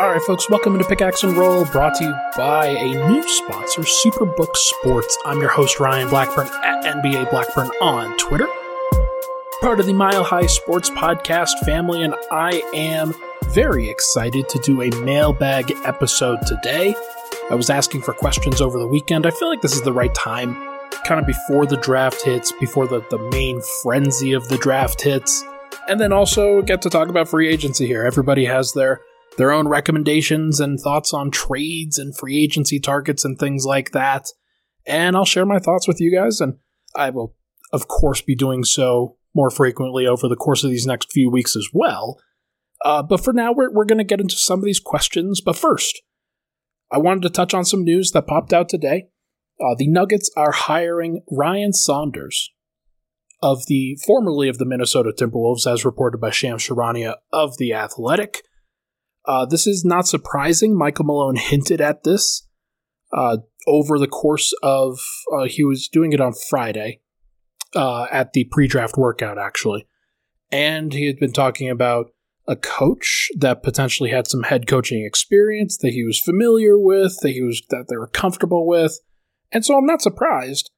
All right, folks, welcome to Pickaxe and Roll, brought to you by a new sponsor, Superbook Sports. I'm your host, Ryan Blackburn, at NBA Blackburn on Twitter. Part of the Mile High Sports Podcast family, and I am very excited to do a mailbag episode today. I was asking for questions over the weekend. I feel like this is the right time, kind of before the draft hits, before the, the main frenzy of the draft hits, and then also get to talk about free agency here. Everybody has their their own recommendations and thoughts on trades and free agency targets and things like that. And I'll share my thoughts with you guys, and I will, of course, be doing so more frequently over the course of these next few weeks as well. Uh, but for now, we're, we're going to get into some of these questions. But first, I wanted to touch on some news that popped out today. Uh, the Nuggets are hiring Ryan Saunders of the formerly of the Minnesota Timberwolves, as reported by Shams Charania of the Athletic. Uh, this is not surprising. Michael Malone hinted at this uh, over the course of uh, he was doing it on Friday uh, at the pre-draft workout, actually, and he had been talking about a coach that potentially had some head coaching experience that he was familiar with, that he was that they were comfortable with, and so I'm not surprised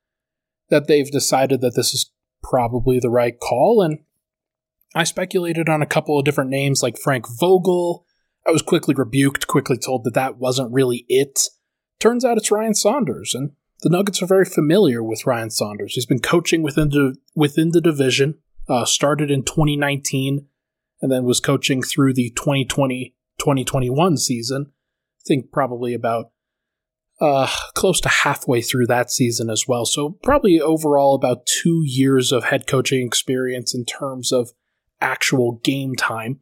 that they've decided that this is probably the right call. And I speculated on a couple of different names like Frank Vogel I was quickly rebuked, quickly told that that wasn't really it. Turns out it's Ryan Saunders, and the Nuggets are very familiar with Ryan Saunders. He's been coaching within the within the division. Uh, started in 2019, and then was coaching through the 2020-2021 season. I think probably about uh, close to halfway through that season as well. So probably overall about two years of head coaching experience in terms of actual game time.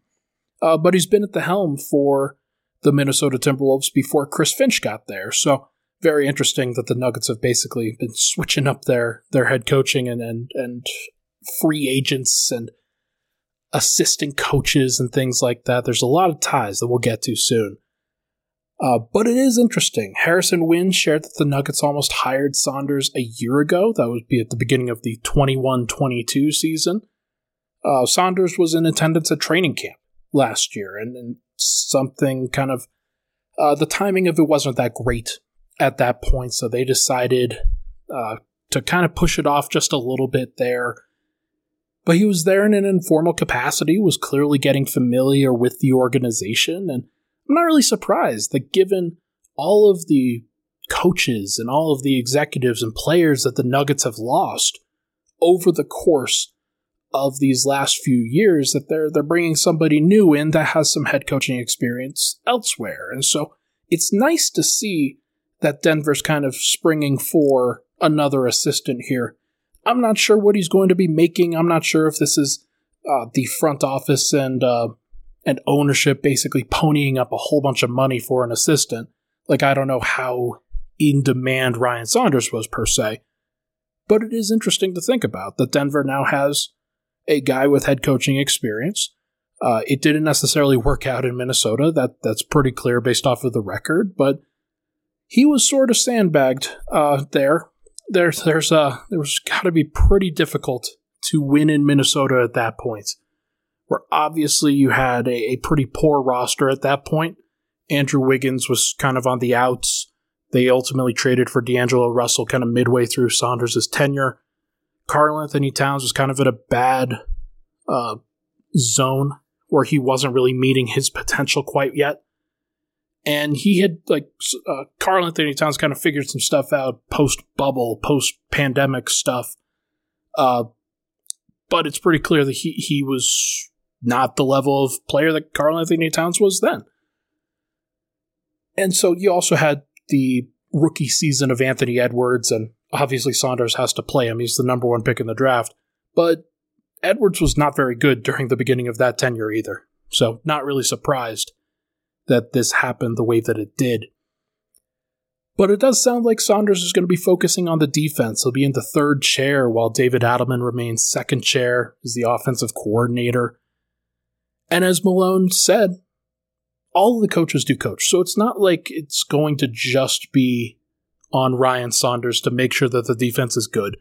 Uh, but he's been at the helm for the Minnesota Timberwolves before Chris Finch got there. So very interesting that the Nuggets have basically been switching up their their head coaching and and, and free agents and assistant coaches and things like that. There's a lot of ties that we'll get to soon. Uh, but it is interesting. Harrison Wind shared that the Nuggets almost hired Saunders a year ago. That would be at the beginning of the 21 22 season. Uh, Saunders was in attendance at training camp last year, and, and something kind of uh, the timing of it wasn't that great at that point, so they decided uh, to kind of push it off just a little bit there. But he was there in an informal capacity, was clearly getting familiar with the organization, and I'm not really surprised that given all of the coaches and all of the executives and players that the Nuggets have lost over the course of these last few years that they're they're bringing somebody new in that has some head coaching experience elsewhere. And so it's nice to see that Denver's kind of springing for another assistant here. I'm not sure what he's going to be making. I'm not sure if this is uh, the front office and uh, and ownership basically ponying up a whole bunch of money for an assistant. Like I don't know how in demand Ryan Saunders was per se, but it is interesting to think about that Denver now has a guy with head coaching experience. Uh, it didn't necessarily work out in Minnesota. That that's pretty clear based off of the record, but he was sort of sandbagged uh, there. There's there's uh there was got to be pretty difficult to win in Minnesota at that point, where obviously you had a, a pretty poor roster at that point. Andrew Wiggins was kind of on the outs. They ultimately traded for D'Angelo Russell kind of midway through Saunders' tenure. Karl-Anthony Towns was kind of in a bad uh, zone where he wasn't really meeting his potential quite yet. And he had, like, uh, Karl-Anthony Towns kind of figured some stuff out post bubble, post pandemic stuff. Uh, but it's pretty clear that he, he was not the level of player that Karl-Anthony Towns was then. And so you also had the rookie season of Anthony Edwards and obviously Saunders has to play him. He's the number one pick in the draft. But Edwards was not very good during the beginning of that tenure either. So, not really surprised that this happened the way that it did. But it does sound like Saunders is going to be focusing on the defense. He'll be in the third chair while David Adelman remains second chair as the offensive coordinator. And as Malone said, all the coaches do coach. So it's not like it's going to just be on Ryan Saunders to make sure that the defense is good.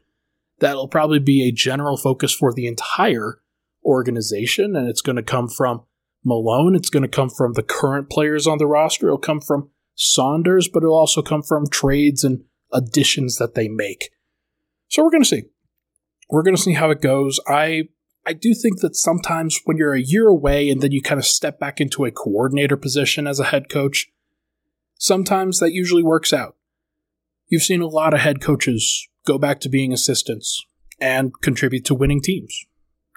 That'll probably be a general focus for the entire organization, and it's going to come from Malone. It's going to come from the current players on the roster. It'll come from Saunders, but it'll also come from trades and additions that they make. So we're going to see. We're going to see how it goes. I I do think that sometimes when you're a year away and then you kind of step back into a coordinator position as a head coach, sometimes that usually works out. You've seen a lot of head coaches go back to being assistants and contribute to winning teams.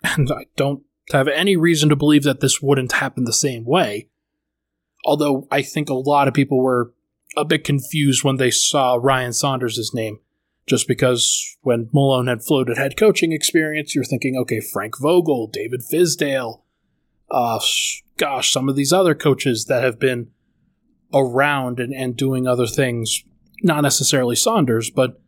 And I don't have any reason to believe that this wouldn't happen the same way. Although I think a lot of people were a bit confused when they saw Ryan Saunders' name. Just because when Malone had floated head coaching experience, you're thinking, okay, Frank Vogel, David Fizdale, uh, gosh, some of these other coaches that have been around and, and doing other things, not necessarily Saunders, but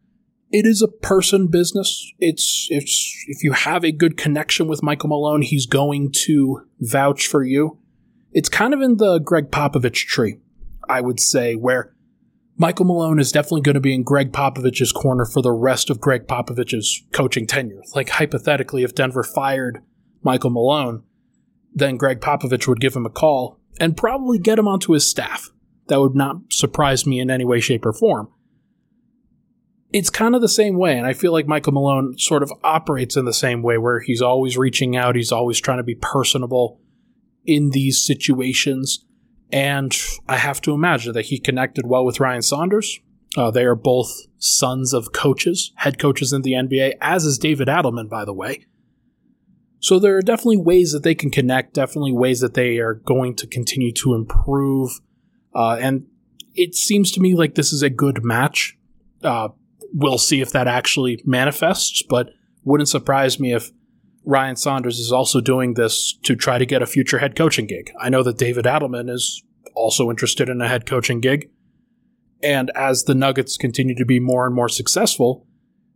it is a person business. It's it's if you have a good connection with Michael Malone, he's going to vouch for you. It's kind of in the Gregg Popovich tree, I would say, where Michael Malone is definitely going to be in Gregg Popovich's corner for the rest of Gregg Popovich's coaching tenure. Like hypothetically, if Denver fired Michael Malone, then Gregg Popovich would give him a call and probably get him onto his staff. That would not surprise me in any way, shape, or form it's kind of the same way. And I feel like Michael Malone sort of operates in the same way where he's always reaching out, he's always trying to be personable in these situations. And I have to imagine that he connected well with Ryan Saunders. Uh, they are both sons of coaches, head coaches in the NBA, as is David Adelman, by the way. So there are definitely ways that they can connect, definitely ways that they are going to continue to improve. Uh, and it seems to me like this is a good match. Uh, we'll see if that actually manifests, but wouldn't surprise me if Ryan Saunders is also doing this to try to get a future head coaching gig. I know that David Adelman is also interested in a head coaching gig. And as the Nuggets continue to be more and more successful,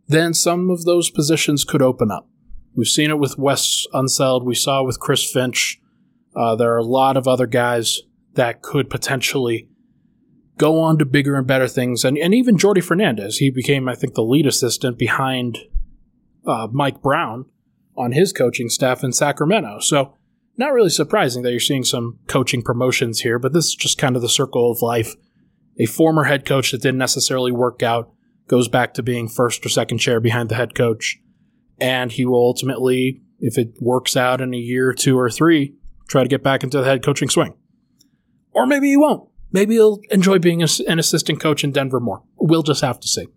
then some of those positions could open up. We've seen it with Wes Unseld. We saw it with Chris Finch. Uh, there are a lot of other guys that could potentially go on to bigger and better things. And, and even Jordi Fernandez, he became, I think, the lead assistant behind uh, Mike Brown on his coaching staff in Sacramento. So, not really surprising that you're seeing some coaching promotions here, but this is just kind of the circle of life. A former head coach that didn't necessarily work out goes back to being first or second chair behind the head coach. And he will ultimately, if it works out in a year, two, or three, try to get back into the head coaching swing. Or maybe he won't. Maybe he'll enjoy being an assistant coach in Denver more. We'll just have to see.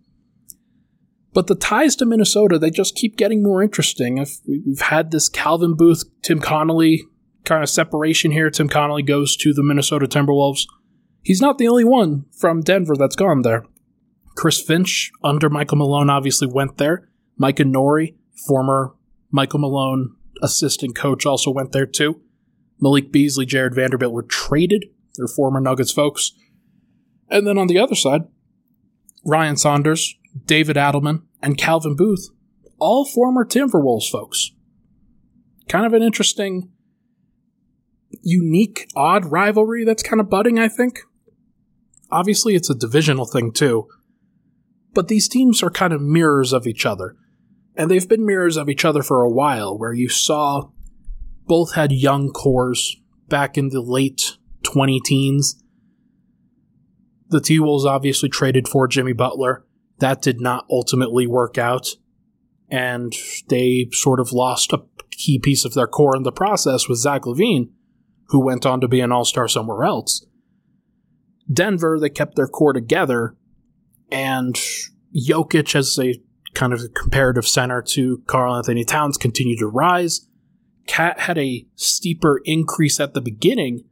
But the ties to Minnesota, they just keep getting more interesting. If we've had this Calvin Booth, Tim Connolly kind of separation here. Tim Connolly goes to the Minnesota Timberwolves. He's not the only one from Denver that's gone there. Chris Finch, under Michael Malone, obviously went there. Micah Nori, former Michael Malone assistant coach, also went there too. Malik Beasley, Jarred Vanderbilt were traded they're former Nuggets folks. And then on the other side, Ryan Saunders, David Adelman, and Calvin Booth, all former Timberwolves folks. Kind of an interesting, unique, odd rivalry that's kind of budding, I think. Obviously, it's a divisional thing too, but these teams are kind of mirrors of each other. And they've been mirrors of each other for a while, where you saw both had young cores back in the late 20 teens. The T Wolves obviously traded for Jimmy Butler. That did not ultimately work out. And they sort of lost a key piece of their core in the process with Zach LaVine, who went on to be an all star somewhere else. Denver, they kept their core together, and Jokic, as a kind of a comparative center to Karl-Anthony Towns, continued to rise. KAT had a steeper increase at the beginning,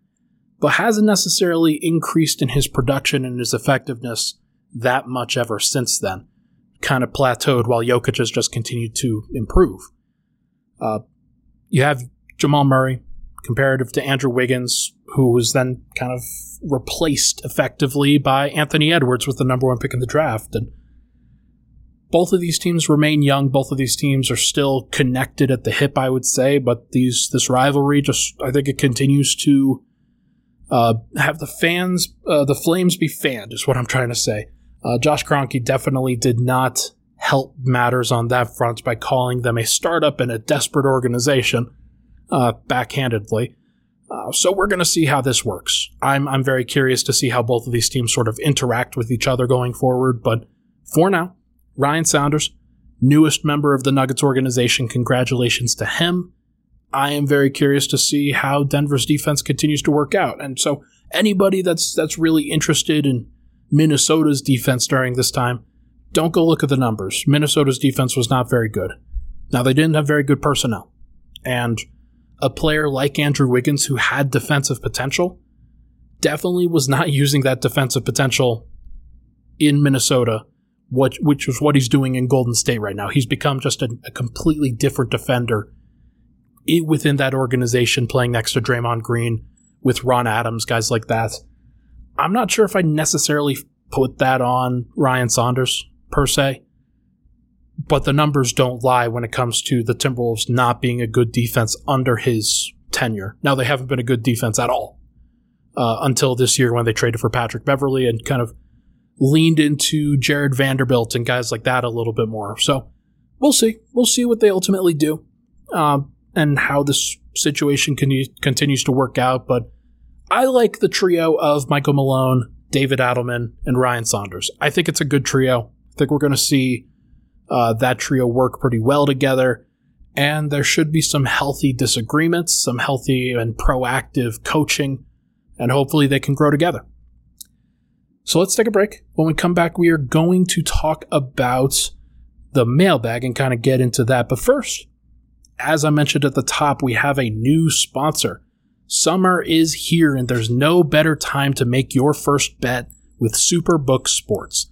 but hasn't necessarily increased in his production and his effectiveness that much ever since then. Kind of plateaued while Jokic has just continued to improve. Uh, you have Jamal Murray, comparative to Andrew Wiggins, who was then kind of replaced effectively by Anthony Edwards with the number one pick in the draft. And both of these teams remain young. Both of these teams are still connected at the hip, I would say. But these this rivalry just, I think, it continues to uh, have the fans, uh, the flames be fanned, is what I'm trying to say. Uh, Josh Kroenke definitely did not help matters on that front by calling them a startup and a desperate organization, uh, backhandedly. Uh, so we're going to see how this works. I'm I'm very curious to see how both of these teams sort of interact with each other going forward. But for now, Ryan Saunders, newest member of the Nuggets organization, congratulations to him. I am very curious to see how Denver's defense continues to work out. And so anybody that's that's really interested in Minnesota's defense during this time, don't go look at the numbers. Minnesota's defense was not very good. Now they didn't have very good personnel. And a player like Andrew Wiggins who had defensive potential definitely was not using that defensive potential in Minnesota, which, which was what he's doing in Golden State right now. He's become just a, a completely different defender within that organization, playing next to Draymond Green with Ron Adams, guys like that. I'm not sure if I necessarily put that on Ryan Saunders per se, but the numbers don't lie when it comes to the Timberwolves not being a good defense under his tenure. Now, they haven't been a good defense at all uh, until this year when they traded for Patrick Beverley and kind of leaned into Jarred Vanderbilt and guys like that a little bit more. So we'll see. We'll see what they ultimately do. Um, and how this situation con- continues to work out. But I like the trio of Michael Malone, David Adelman, and Ryan Saunders. I think it's a good trio. I think we're going to see uh, that trio work pretty well together. And there should be some healthy disagreements, some healthy and proactive coaching, and hopefully they can grow together. So let's take a break. When we come back, we are going to talk about the mailbag and kind of get into that. But first, as I mentioned at the top, we have a new sponsor. Summer is here, and there's no better time to make your first bet with Superbook Sports.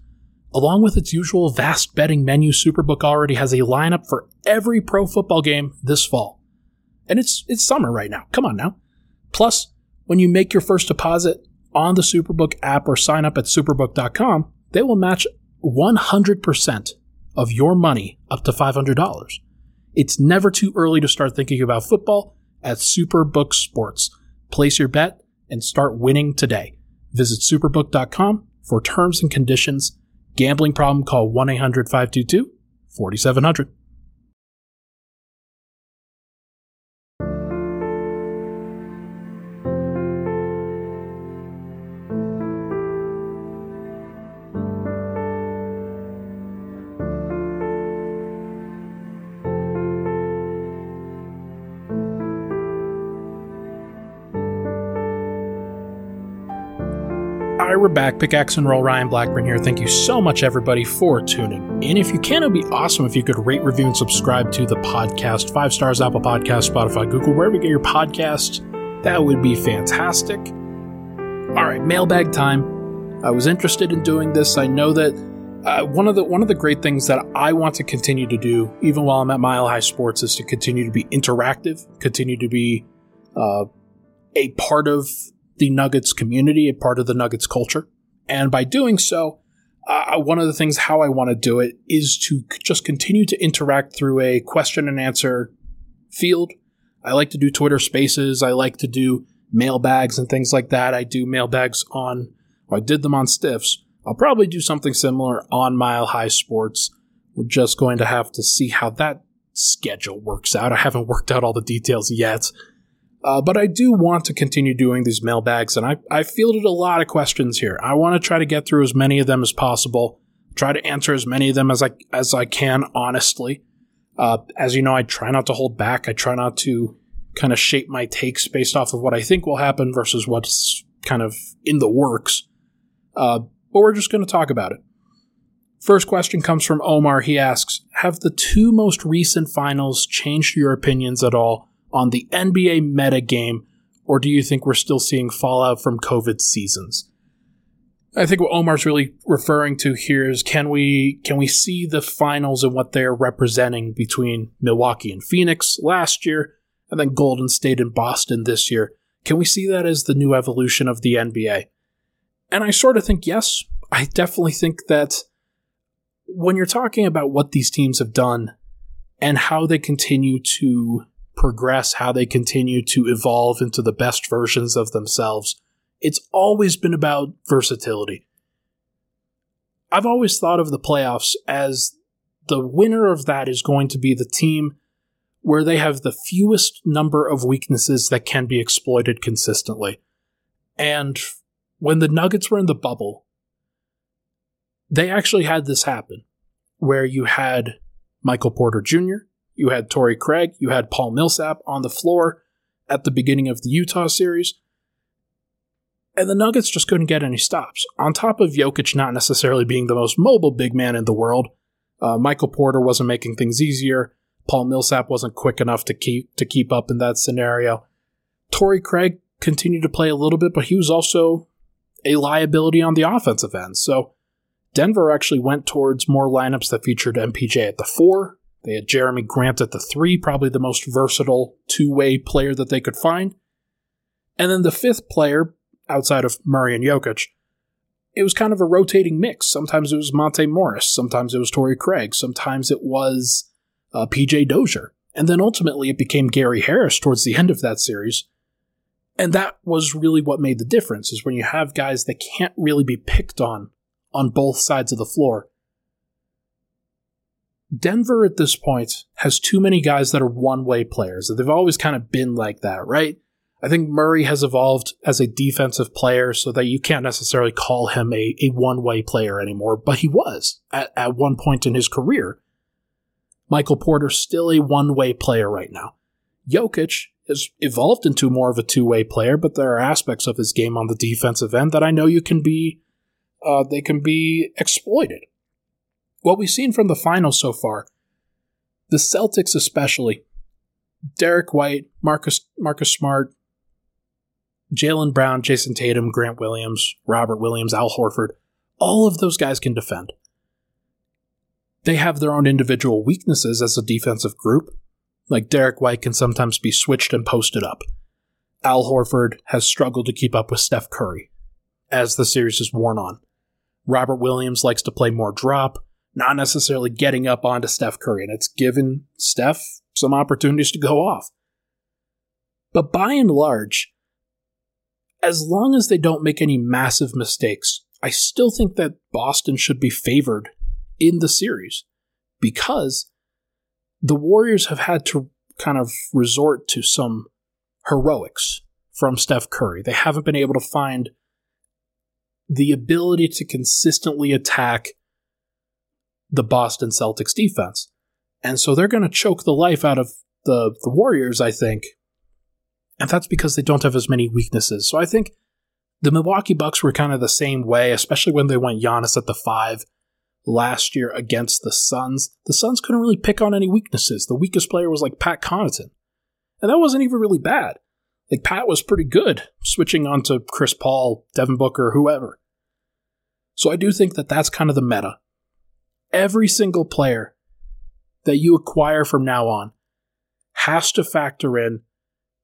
Along with its usual vast betting menu, Superbook already has a lineup for every pro football game this fall. And it's it's summer right now. Come on now. Plus, when you make your first deposit on the Superbook app or sign up at superbook.com, they will match 100% of your money up to $500. It's never too early to start thinking about football at Superbook Sports. Place your bet and start winning today. Visit superbook.com for terms and conditions. Gambling problem call 1 800 522 4700. We're back. Pickaxe and Roll Ryan Blackburn here. Thank you so much, everybody, for tuning And If you can, it would be awesome if you could rate, review, and subscribe to the podcast. Five stars, Apple Podcast, Spotify, Google, wherever you get your podcasts. That would be fantastic. All right, mailbag time. I was interested in doing this. I know that uh, one of the one of the great things that I want to continue to do, even while I'm at Mile High Sports, is to continue to be interactive, continue to be uh, a part of the Nuggets community, a part of the Nuggets culture. And by doing so, uh, one of the things how I want to do it is to just continue to interact through a question and answer field. I like to do Twitter spaces. I like to do mailbags and things like that. I do mailbags on, I did them on Stiffs. I'll probably do something similar on Mile High Sports. We're just going to have to see how that schedule works out. I haven't worked out all the details yet. Uh, but I do want to continue doing these mailbags, and I, I fielded a lot of questions here. I want to try to get through as many of them as possible, try to answer as many of them as I as I can honestly. Uh, as you know, I try not to hold back. I try not to kind of shape my takes based off of what I think will happen versus what's kind of in the works. Uh, but we're just going to talk about it. First question comes from Omar. He asks Have the two most recent finals changed your opinions at all on the NBA meta game, or do you think we're still seeing fallout from COVID seasons? I think what Omar's really referring to here is can we can we see the finals and what they're representing between Milwaukee and Phoenix last year and then Golden State and Boston this year? Can we see that as the new evolution of the NBA? And I sort of think yes. I definitely think that when you're talking about what these teams have done and how they continue to progress, how they continue to evolve into the best versions of themselves. It's always been about versatility. I've always thought of the playoffs as the winner of that is going to be the team where they have the fewest number of weaknesses that can be exploited consistently. And when the Nuggets were in the bubble, they actually had this happen where you had Michael Porter Jr., you had Torrey Craig, you had Paul Millsap on the floor at the beginning of the Utah series, and the Nuggets just couldn't get any stops. On top of Jokic not necessarily being the most mobile big man in the world, uh, Michael Porter wasn't making things easier. Paul Millsap wasn't quick enough to keep to keep up in that scenario. Torrey Craig continued to play a little bit, but he was also a liability on the offensive end. So Denver actually went towards more lineups that featured MPJ at the four. They had Jerami Grant at the three, probably the most versatile two way player that they could find. And then the fifth player, outside of Murray and Jokic, it was kind of a rotating mix. Sometimes it was Monte Morris, sometimes it was Torrey Craig, sometimes it was uh, PJ Dozier. And then ultimately it became Gary Harris towards the end of that series. And that was really what made the difference is when you have guys that can't really be picked on on both sides of the floor. Denver at this point has too many guys that are one way players. They've always kind of been like that, right? I think Murray has evolved as a defensive player so that you can't necessarily call him a, a one way player anymore, but he was at, at one point in his career. Michael Porter's still a one way player right now. Jokic has evolved into more of a two way player, but there are aspects of his game on the defensive end that I know you can be, uh, they can be exploited. What we've seen from the finals so far, the Celtics especially, Derrick White, Marcus Marcus Smart, Jaylen Brown, Jayson Tatum, Grant Williams, Robert Williams, Al Horford, all of those guys can defend. They have their own individual weaknesses as a defensive group. Like Derrick White can sometimes be switched and posted up. Al Horford has struggled to keep up with Steph Curry as the series has worn on. Robert Williams likes to play more drop, not necessarily getting up onto Steph Curry, and it's given Steph some opportunities to go off. But by and large, as long as they don't make any massive mistakes, I still think that Boston should be favored in the series because the Warriors have had to kind of resort to some heroics from Steph Curry. They haven't been able to find the ability to consistently attack the Boston Celtics defense. And so they're going to choke the life out of the, the Warriors, I think. And that's because they don't have as many weaknesses. So I think the Milwaukee Bucks were kind of the same way, especially when they went Giannis at the five last year against the Suns, the Suns couldn't really pick on any weaknesses. The weakest player was like Pat Connaughton. And that wasn't even really bad. Like Pat was pretty good switching on to Chris Paul, Devin Booker, whoever. So I do think that that's kind of the meta. Every single player that you acquire from now on has to factor in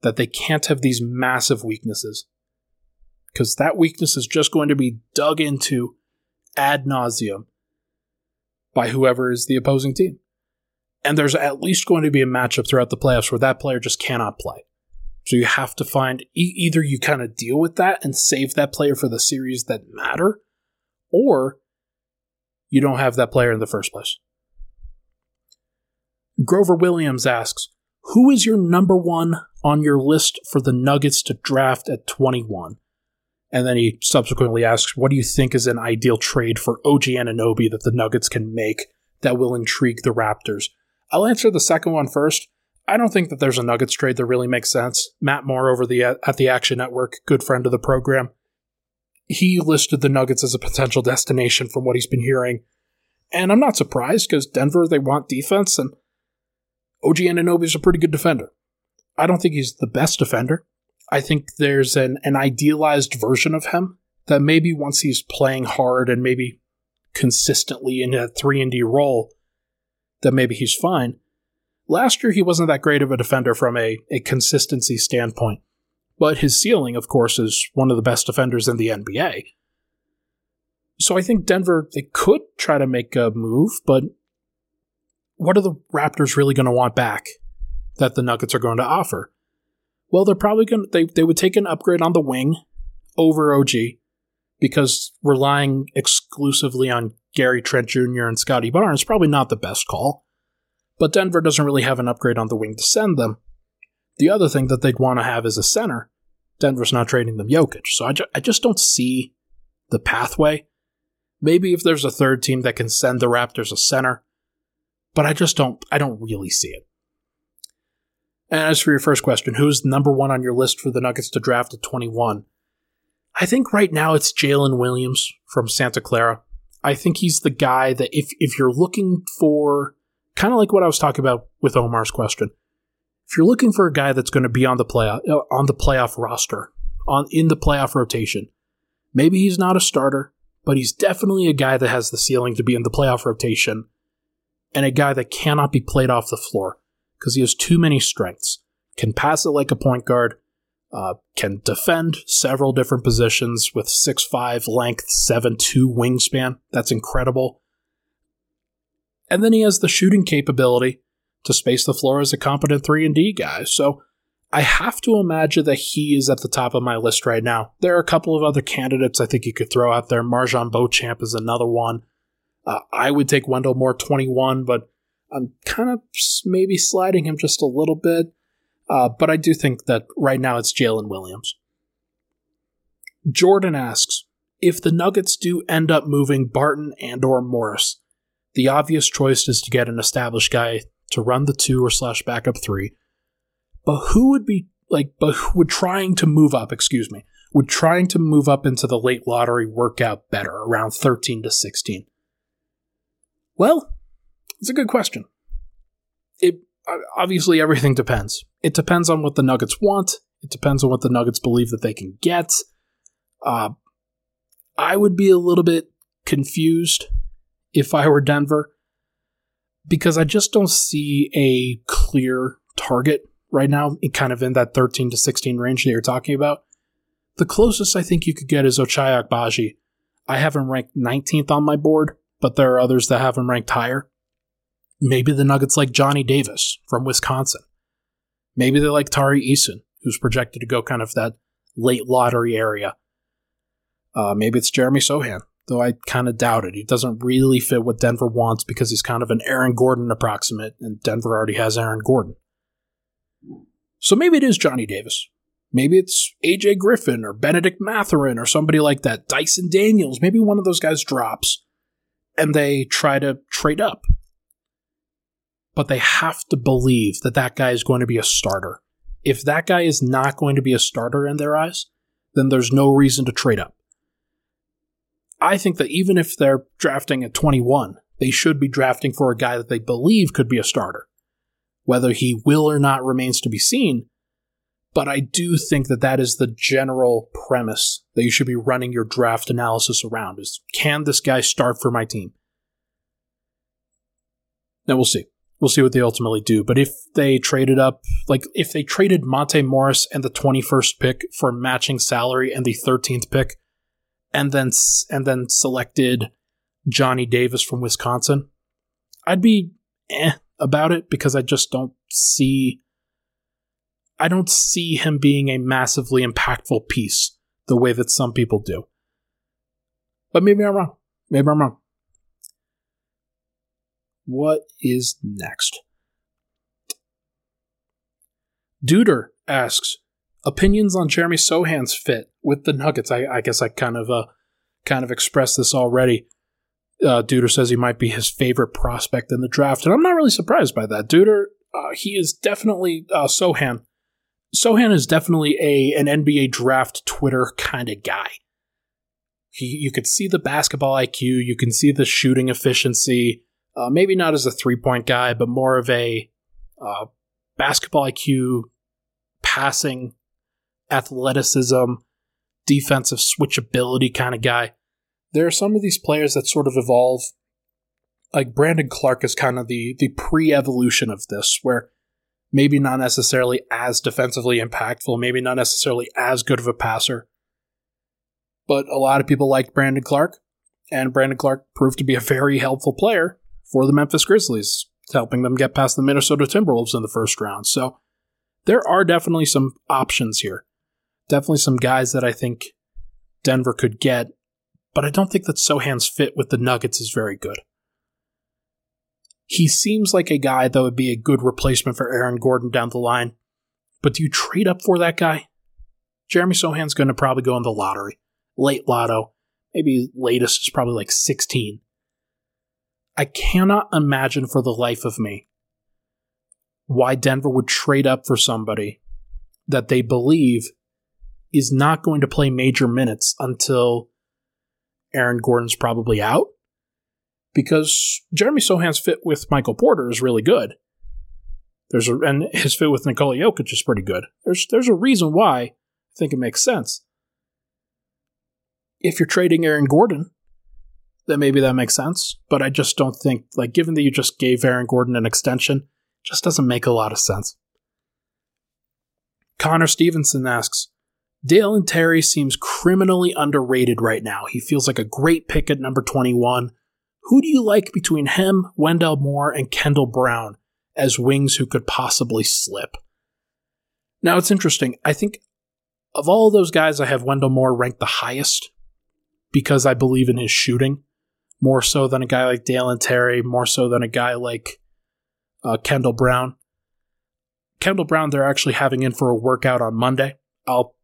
that they can't have these massive weaknesses. Because that weakness is just going to be dug into ad nauseum by whoever is the opposing team. And there's at least going to be a matchup throughout the playoffs where that player just cannot play. So you have to find e- either you kind of deal with that and save that player for the series that matter, or you don't have that player in the first place. Grover Williams asks, Who is your number one on your list for the Nuggets to draft at 21? And then he subsequently asks, What do you think is an ideal trade for OG Anunoby that the Nuggets can make that will intrigue the Raptors? I'll answer the second one first. I don't think that there's a Nuggets trade that really makes sense. Matt Moore over the at the Action Network, good friend of the program, he listed the Nuggets as a potential destination from what he's been hearing. And I'm not surprised because Denver, they want defense, and OG Anunoby is a pretty good defender. I don't think he's the best defender. I think there's an, an idealized version of him that maybe once he's playing hard and maybe consistently in a 3 and D role, that maybe he's fine. Last year, he wasn't that great of a defender from a, a consistency standpoint, but his ceiling, of course, is one of the best defenders in the NBA. So I think Denver, they could try to make a move, but what are the Raptors really going to want back that the Nuggets are going to offer? Well, they're probably going to, they, they would take an upgrade on the wing over OG because relying exclusively on Gary Trent Jr. and Scottie Barnes is probably not the best call. but Denver doesn't really have an upgrade on the wing to send them. The other thing that they'd want to have is a center. Denver's not trading them Jokic, so I, ju- I just don't see the pathway. Maybe if there's a third team that can send the Raptors a center, but I just don't I don't really see it. And as for your first question, who's number one on your list for the Nuggets to draft at 21? I think right now it's Jalen Williams from Santa Clara. I think he's the guy that if if you're looking for kind of like what I was talking about with Omar's question, if you're looking for a guy that's going to be on the playoff uh, on the playoff roster, on in the playoff rotation, maybe he's not a starter, but he's definitely a guy that has the ceiling to be in the playoff rotation, and a guy that cannot be played off the floor because he has too many strengths. Can pass it like a point guard, uh, can defend several different positions with 6'5 length, 7'2 wingspan. That's incredible. And then he has the shooting capability to space the floor as a competent 3 and D guy. So I have to imagine that he is at the top of my list right now. There are a couple of other candidates I think you could throw out there. MarJon Beauchamp is another one. Uh, I would take Wendell Moore 21, but I'm kind of maybe sliding him just a little bit. Uh, but I do think that right now it's Jalen Williams. Jordan asks if the Nuggets do end up moving Barton and or Morris, the obvious choice is to get an established guy to run the two or slash backup three. But who would be like? But who would trying to move up? Excuse me. Would trying to move up into the late lottery work out better around 13 to 16? Well, it's a good question. It obviously everything depends. It depends on what the Nuggets want. It depends on what the Nuggets believe that they can get. Uh, I would be a little bit confused if I were Denver because I just don't see a clear target right now, kind of in that 13 to 16 range that you're talking about. The closest I think you could get is Ochai Agbaji. I have him ranked 19th on my board, but there are others that have him ranked higher. Maybe the Nuggets like Johnny Davis from Wisconsin. Maybe they like Tari Eason, who's projected to go kind of that late lottery area. Uh, maybe it's Jeremy Sochan, though I kind of doubt it. He doesn't really fit what Denver wants because he's kind of an Aaron Gordon approximate, and Denver already has Aaron Gordon. So maybe it is Johnny Davis. Maybe it's AJ Griffin or Benedict Mathurin or somebody like that. Dyson Daniels. Maybe one of those guys drops and they try to trade up but they have to believe that that guy is going to be a starter. If that guy is not going to be a starter in their eyes, then there's no reason to trade up. I think that even if they're drafting at 21, they should be drafting for a guy that they believe could be a starter. Whether he will or not remains to be seen, but I do think that that is the general premise that you should be running your draft analysis around is can this guy start for my team? Now we'll see. We'll see what they ultimately do. But if they traded up, like if they traded Monte Morris and the 21st pick for matching salary and the 13th pick, and then and then selected Johnny Davis from Wisconsin, I'd be eh about it because I just don't see I don't see him being a massively impactful piece the way that some people do. But maybe I'm wrong. Maybe I'm wrong. What is next? Duder asks opinions on Jeremy Sochan's fit with the Nuggets. I, I guess I kind of uh, kind of expressed this already. Uh, Duder says he might be his favorite prospect in the draft, and I'm not really surprised by that. Duder, uh, he is definitely uh, Sohan. Sochan is definitely a an NBA draft Twitter kind of guy. He, you could see the basketball IQ, you can see the shooting efficiency. Uh, maybe not as a three point guy, but more of a uh, basketball IQ, passing, athleticism, defensive switchability kind of guy. There are some of these players that sort of evolve. Like Brandon Clarke is kind of the the pre evolution of this, where maybe not necessarily as defensively impactful, maybe not necessarily as good of a passer. But a lot of people like Brandon Clarke, and Brandon Clarke proved to be a very helpful player for the Memphis Grizzlies, helping them get past the Minnesota Timberwolves in the first round. So there are definitely some options here. Definitely some guys that I think Denver could get, but I don't think that Sochan's fit with the Nuggets is very good. He seems like a guy that would be a good replacement for Aaron Gordon down the line. But do you trade up for that guy? Jeremy Sochan's going to probably go in the lottery, late lotto. Maybe latest is probably like 16. I cannot imagine for the life of me why Denver would trade up for somebody that they believe is not going to play major minutes until Aaron Gordon's probably out. Because Jeremy Sochan's fit with Michael Porter is really good. There's a, and his fit with Nikola Jokic is pretty good. There's there's a reason why I think it makes sense. If you're trading Aaron Gordon, then maybe that makes sense. But I just don't think like given that you just gave Aaron Gordon an extension, just doesn't make a lot of sense. Connor Stevenson asks, Dalen Terry seems criminally underrated right now. He feels like a great pick at number 21. Who do you like between him, Wendell Moore, and Kendall Brown as wings who could possibly slip? Now it's interesting. I think of all those guys, I have Wendell Moore ranked the highest because I believe in his shooting more so than a guy like Dalen Terry, more so than a guy like uh, Kendall Brown. Kendall Brown, they're actually having in for a workout on Monday. I'll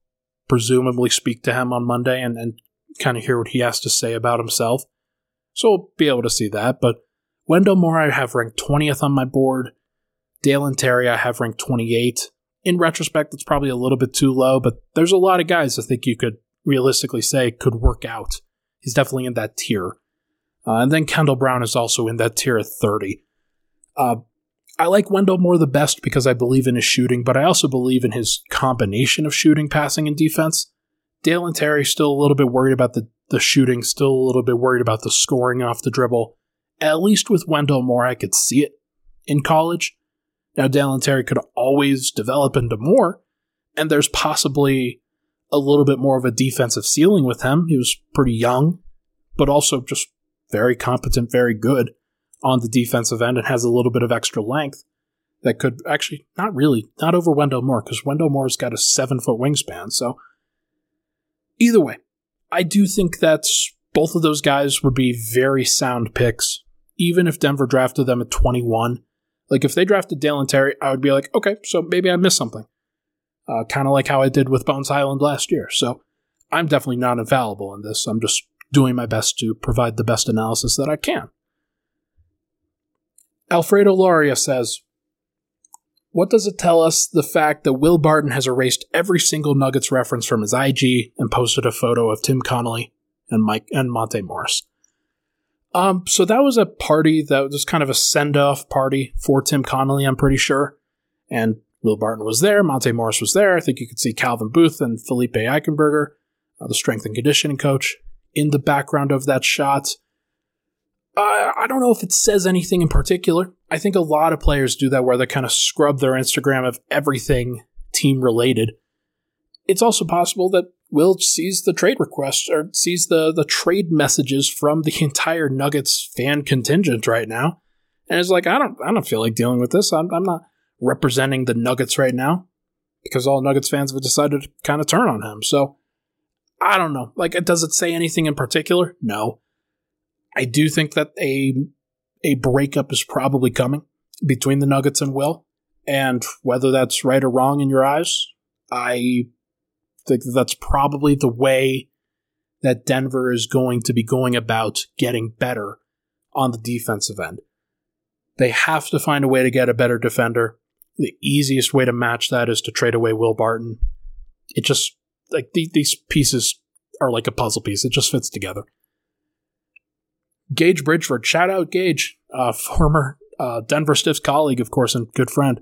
presumably speak to him on Monday and, and kind of hear what he has to say about himself. So we'll be able to see that. But Wendell Moore, I have ranked 20th on my board. Dalen Terry, I have ranked 28. In retrospect, it's probably a little bit too low, but there's a lot of guys I think you could realistically say could work out. He's definitely in that tier. Uh, and then Kendall Brown is also in that tier at 30. Uh, I like Wendell Moore the best because I believe in his shooting, but I also believe in his combination of shooting, passing, and defense. Dalen Terry still a little bit worried about the, the shooting, still a little bit worried about the scoring off the dribble. At least with Wendell Moore, I could see it in college. Now, Dalen Terry could always develop into more, and there's possibly a little bit more of a defensive ceiling with him. He was pretty young, but also just very competent, very good on the defensive end and has a little bit of extra length that could actually not really not over Wendell Moore because Wendell Moore's got a seven foot wingspan. So either way, I do think that both of those guys would be very sound picks, even if Denver drafted them at 21. Like if they drafted Dalen Terry, I would be like, okay, so maybe I missed something. Uh, kind of like how I did with Bones Hyland last year. So I'm definitely not infallible in this. I'm just doing my best to provide the best analysis that I can. Alfredo Loria says, What does it tell us the fact that Will Barton has erased every single Nuggets reference from his IG and posted a photo of Tim Connolly and Mike and Monte Morris? Um, so that was a party that was kind of a send off party for Tim Connolly, I'm pretty sure. And Will Barton was there, Monte Morris was there. I think you could see Calvin Booth and Felipe Eichenberger, uh, the strength and conditioning coach, in the background of that shot. Uh, I don't know if it says anything in particular. I think a lot of players do that where they kind of scrub their Instagram of everything team related. It's also possible that Will sees the trade request or sees the, the trade messages from the entire Nuggets fan contingent right now, and is like, I don't, I don't feel like dealing with this. I'm, I'm not representing the Nuggets right now because all Nuggets fans have decided to kind of turn on him. So I don't know. Like, does it say anything in particular? No. I do think that a a breakup is probably coming between the Nuggets and Will, and whether that's right or wrong in your eyes, I think that's probably the way that Denver is going to be going about getting better on the defensive end. They have to find a way to get a better defender. The easiest way to match that is to trade away Will Barton. It just like these pieces are like a puzzle piece. It just fits together. Gage Bridgeford, shout out Gage, uh, former uh, Denver Stiffs colleague, of course, and good friend.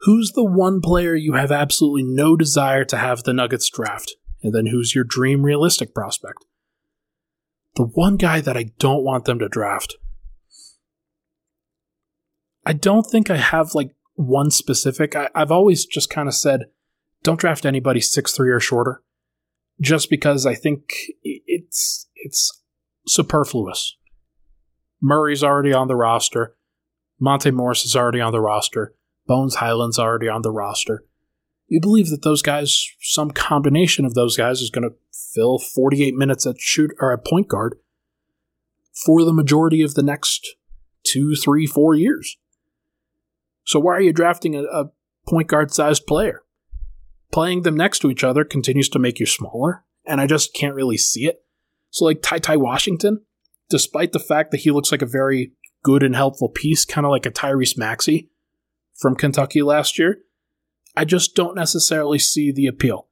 Who's the one player you have absolutely no desire to have the Nuggets draft? And then who's your dream realistic prospect? The one guy that I don't want them to draft. I don't think I have like one specific. I, have always just kind of said, don't draft anybody six three or shorter, just because I think it's it's superfluous. Murray's already on the roster. Monte Morris is already on the roster. Bones Hyland's already on the roster. You believe that those guys, some combination of those guys, is going to fill 48 minutes at shoot or at point guard for the majority of the next two, three, four years. So why are you drafting a, a point guard sized player? Playing them next to each other continues to make you smaller, and I just can't really see it. So, like Ty Ty Washington, despite the fact that he looks like a very good and helpful piece, kind of like a Tyrese Maxey from Kentucky last year, I just don't necessarily see the appeal.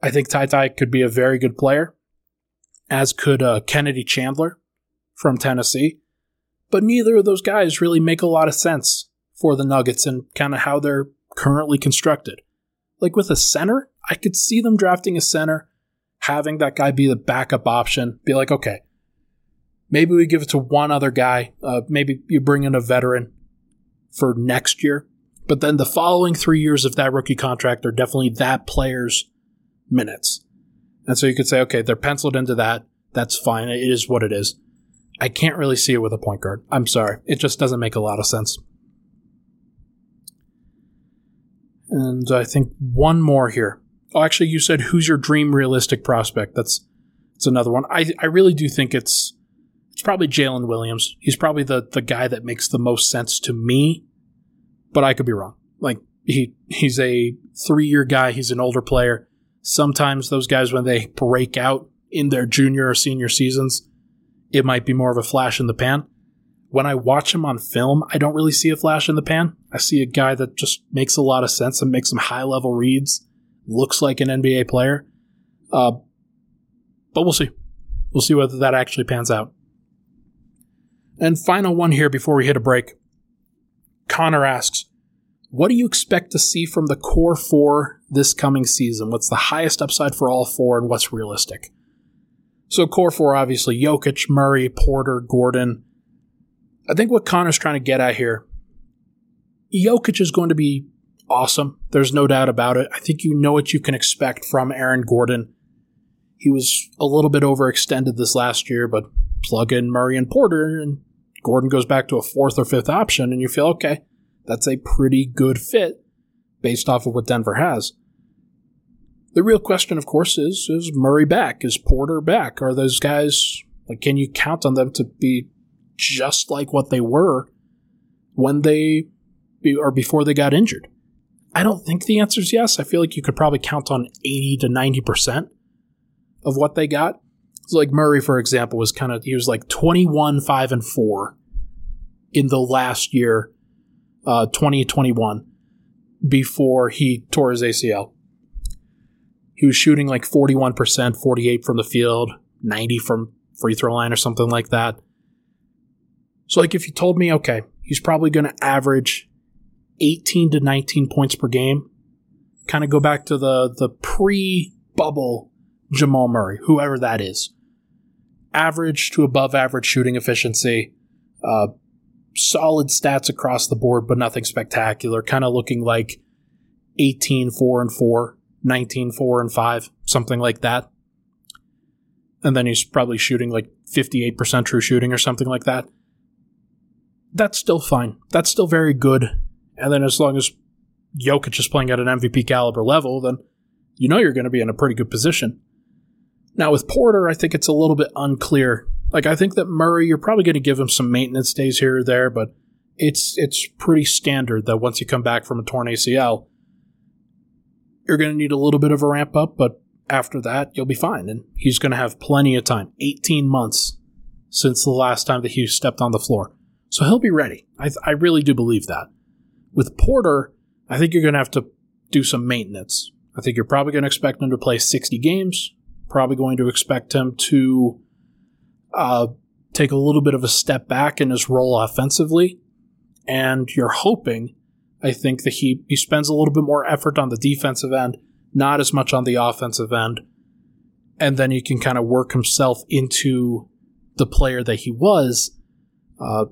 I think Ty Ty could be a very good player, as could uh, Kennedy Chandler from Tennessee. But neither of those guys really make a lot of sense for the Nuggets and kind of how they're currently constructed. Like with a center, I could see them drafting a center, having that guy be the backup option, be like, okay, maybe we give it to one other guy. Uh, maybe you bring in a veteran for next year. But then the following three years of that rookie contract are definitely that player's minutes. And so you could say, okay, they're penciled into that. That's fine. It is what it is. I can't really see it with a point guard. I'm sorry. It just doesn't make a lot of sense. And I think one more here. Oh, actually, you said who's your dream realistic prospect? That's it's another one. I I really do think it's it's probably Jalen Williams. He's probably the the guy that makes the most sense to me, but I could be wrong. Like he he's a three year guy. He's an older player. Sometimes those guys, when they break out in their junior or senior seasons, it might be more of a flash in the pan. When I watch him on film, I don't really see a flash in the pan. I see a guy that just makes a lot of sense and makes some high level reads, looks like an NBA player. Uh, but we'll see. We'll see whether that actually pans out. And final one here before we hit a break. Connor asks, what do you expect to see from the core four this coming season? What's the highest upside for all four and what's realistic? So, core four, obviously, Jokic, Murray, Porter, Gordon. I think what Connor's trying to get at here, Jokic is going to be awesome. There's no doubt about it. I think you know what you can expect from Aaron Gordon. He was a little bit overextended this last year, but plug in Murray and Porter, and Gordon goes back to a fourth or fifth option, and you feel okay that's a pretty good fit based off of what Denver has. The real question, of course, is is Murray back? Is Porter back? Are those guys like can you count on them to be just like what they were when they or before they got injured? I don't think the answer is yes. I feel like you could probably count on 80 to 90% of what they got. So like Murray, for example, was kind of, he was like 21, 5, and 4 in the last year uh, 2021 before he tore his ACL. He was shooting like 41%, 48 from the field, 90 from free throw line or something like that. So like if you told me, okay, he's probably going to average 18 to 19 points per game, kind of go back to the the pre-bubble Jamal Murray, whoever that is. Average to above average shooting efficiency, uh, solid stats across the board, but nothing spectacular. Kind of looking like 18 4 and 4, 19 4 and 5, something like that. And then he's probably shooting like 58% true shooting or something like that. That's still fine. That's still very good. And then as long as Jokic is playing at an MVP caliber level, then you know you're going to be in a pretty good position. Now with Porter, I think it's a little bit unclear like I think that Murray, you're probably going to give him some maintenance days here or there, but it's it's pretty standard that once you come back from a torn ACL, you're going to need a little bit of a ramp up, but after that, you'll be fine. And he's going to have plenty of time 18 months since the last time that he stepped on the floor. So he'll be ready. I, I really do believe that. With Porter, I think you're going to have to do some maintenance. I think you're probably going to expect him to play 60 games, probably going to expect him to uh, take a little bit of a step back in his role offensively. And you're hoping, I think, that he, he spends a little bit more effort on the defensive end, not as much on the offensive end. And then he can kind of work himself into the player that he was, uh,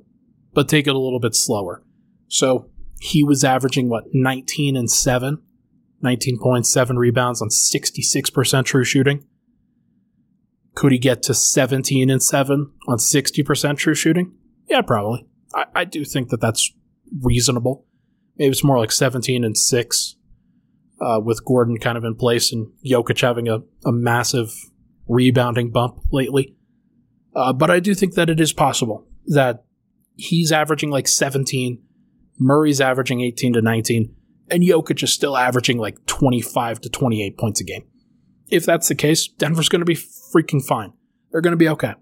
but take it a little bit slower. So he was averaging, what, 19 and 7, 19.7 rebounds on 66% true shooting. Could he get to 17 and 7 on 60% true shooting? Yeah, probably. I, I do think that that's reasonable. Maybe it's more like 17 and 6 uh, with Gordon kind of in place and Jokic having a, a massive rebounding bump lately. Uh, but I do think that it is possible that he's averaging like 17. Murray's averaging 18 to 19. And Jokic is still averaging like 25 to 28 points a game. If that's the case, Denver's going to be freaking fine. They're going to be okay.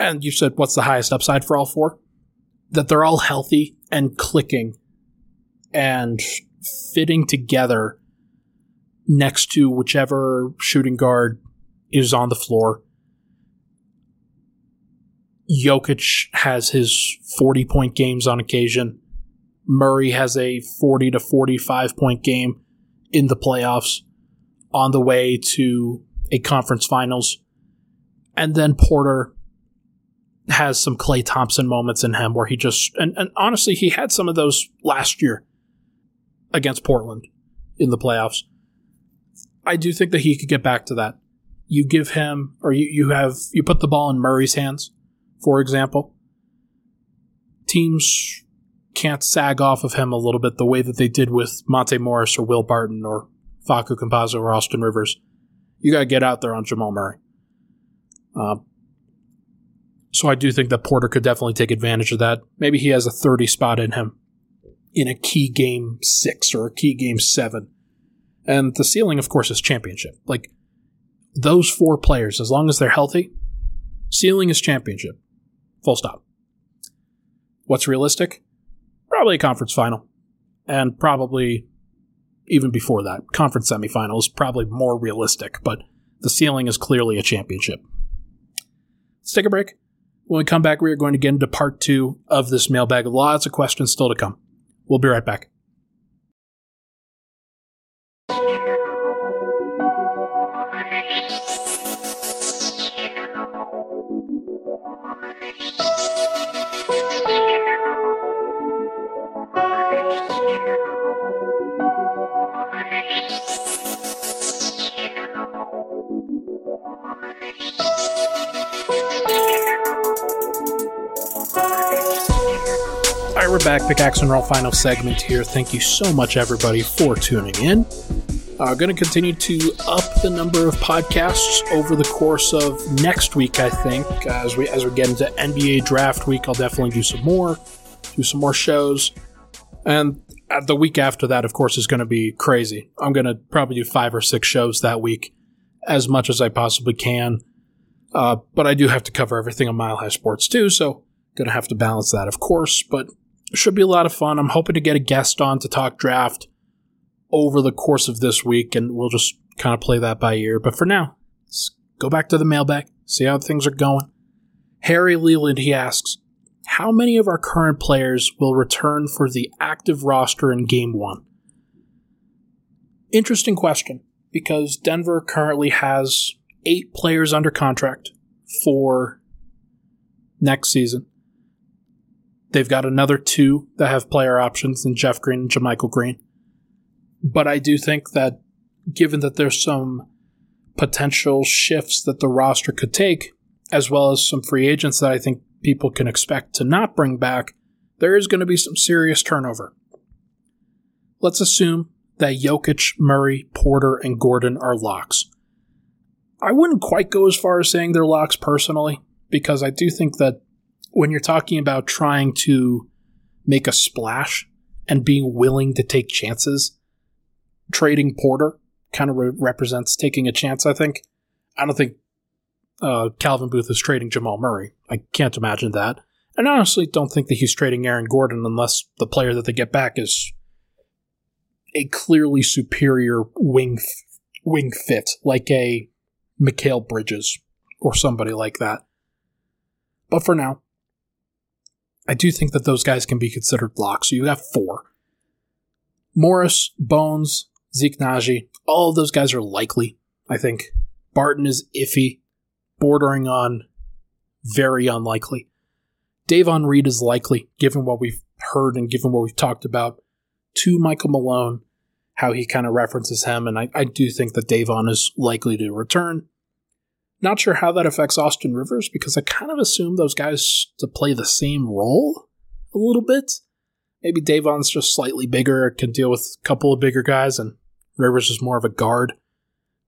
And you said, what's the highest upside for all four? That they're all healthy and clicking and fitting together next to whichever shooting guard is on the floor. Jokic has his 40 point games on occasion. Murray has a 40 to 45 point game in the playoffs on the way to a conference finals. And then Porter has some Klay Thompson moments in him where he just, and, and honestly, he had some of those last year against Portland in the playoffs. I do think that he could get back to that. You give him, or you, you have, you put the ball in Murray's hands, for example. Teams can't sag off of him a little bit the way that they did with Monte Morris or Will Barton or Facu Campazzo or Austin Rivers. You got to get out there on Jamal Murray. Uh, so I do think that Porter could definitely take advantage of that. Maybe he has a 30 spot in him in a key game six or a key game seven. And the ceiling, of course, is championship. Like those four players, as long as they're healthy, ceiling is championship. Full stop. What's realistic? Probably a conference final. And probably even before that, conference semifinal is probably more realistic, but the ceiling is clearly a championship. Let's take a break. When we come back, we are going to get into part two of this mailbag. Lots of questions still to come. We'll be right back. Right, we're back. Pickaxe and Roll final segment here. Thank you so much, everybody, for tuning in. Uh, going to continue to up the number of podcasts over the course of next week. I think as we as we get into NBA draft week, I'll definitely do some more, do some more shows, and the week after that, of course, is going to be crazy. I'm going to probably do five or six shows that week, as much as I possibly can. Uh, but I do have to cover everything on Mile High Sports too, so going to have to balance that, of course. But should be a lot of fun. I'm hoping to get a guest on to talk draft over the course of this week, and we'll just kind of play that by ear. But for now, let's go back to the mailbag, see how things are going. Harry Leland, he asks, how many of our current players will return for the active roster in game one? Interesting question, because Denver currently has eight players under contract for next season. They've got another two that have player options in Jeff Green and JaMychal Green. But I do think that given that there's some potential shifts that the roster could take, as well as some free agents that I think people can expect to not bring back, there is going to be some serious turnover. Let's assume that Jokic, Murray, Porter, and Gordon are locks. I wouldn't quite go as far as saying they're locks personally, because I do think that when you're talking about trying to make a splash and being willing to take chances, trading Porter kind of re- represents taking a chance, I think. I don't think uh, Calvin Booth is trading Jamal Murray. I can't imagine that. And honestly don't think that he's trading Aaron Gordon unless the player that they get back is a clearly superior wing f- wing fit, like a Mikal Bridges or somebody like that. But for now, I do think that those guys can be considered locks. So you have four. Morris, Bones, Zeke Nnaji, all of those guys are likely, I think. Barton is iffy, bordering on very unlikely. Davon Reed is likely, given what we've heard and given what we've talked about, to Michael Malone, how he kind of references him, and I, I do think that Davon is likely to return. Not sure how that affects Austin Rivers because I kind of assume those guys to play the same role a little bit. Maybe Davon's just slightly bigger, can deal with a couple of bigger guys, and Rivers is more of a guard.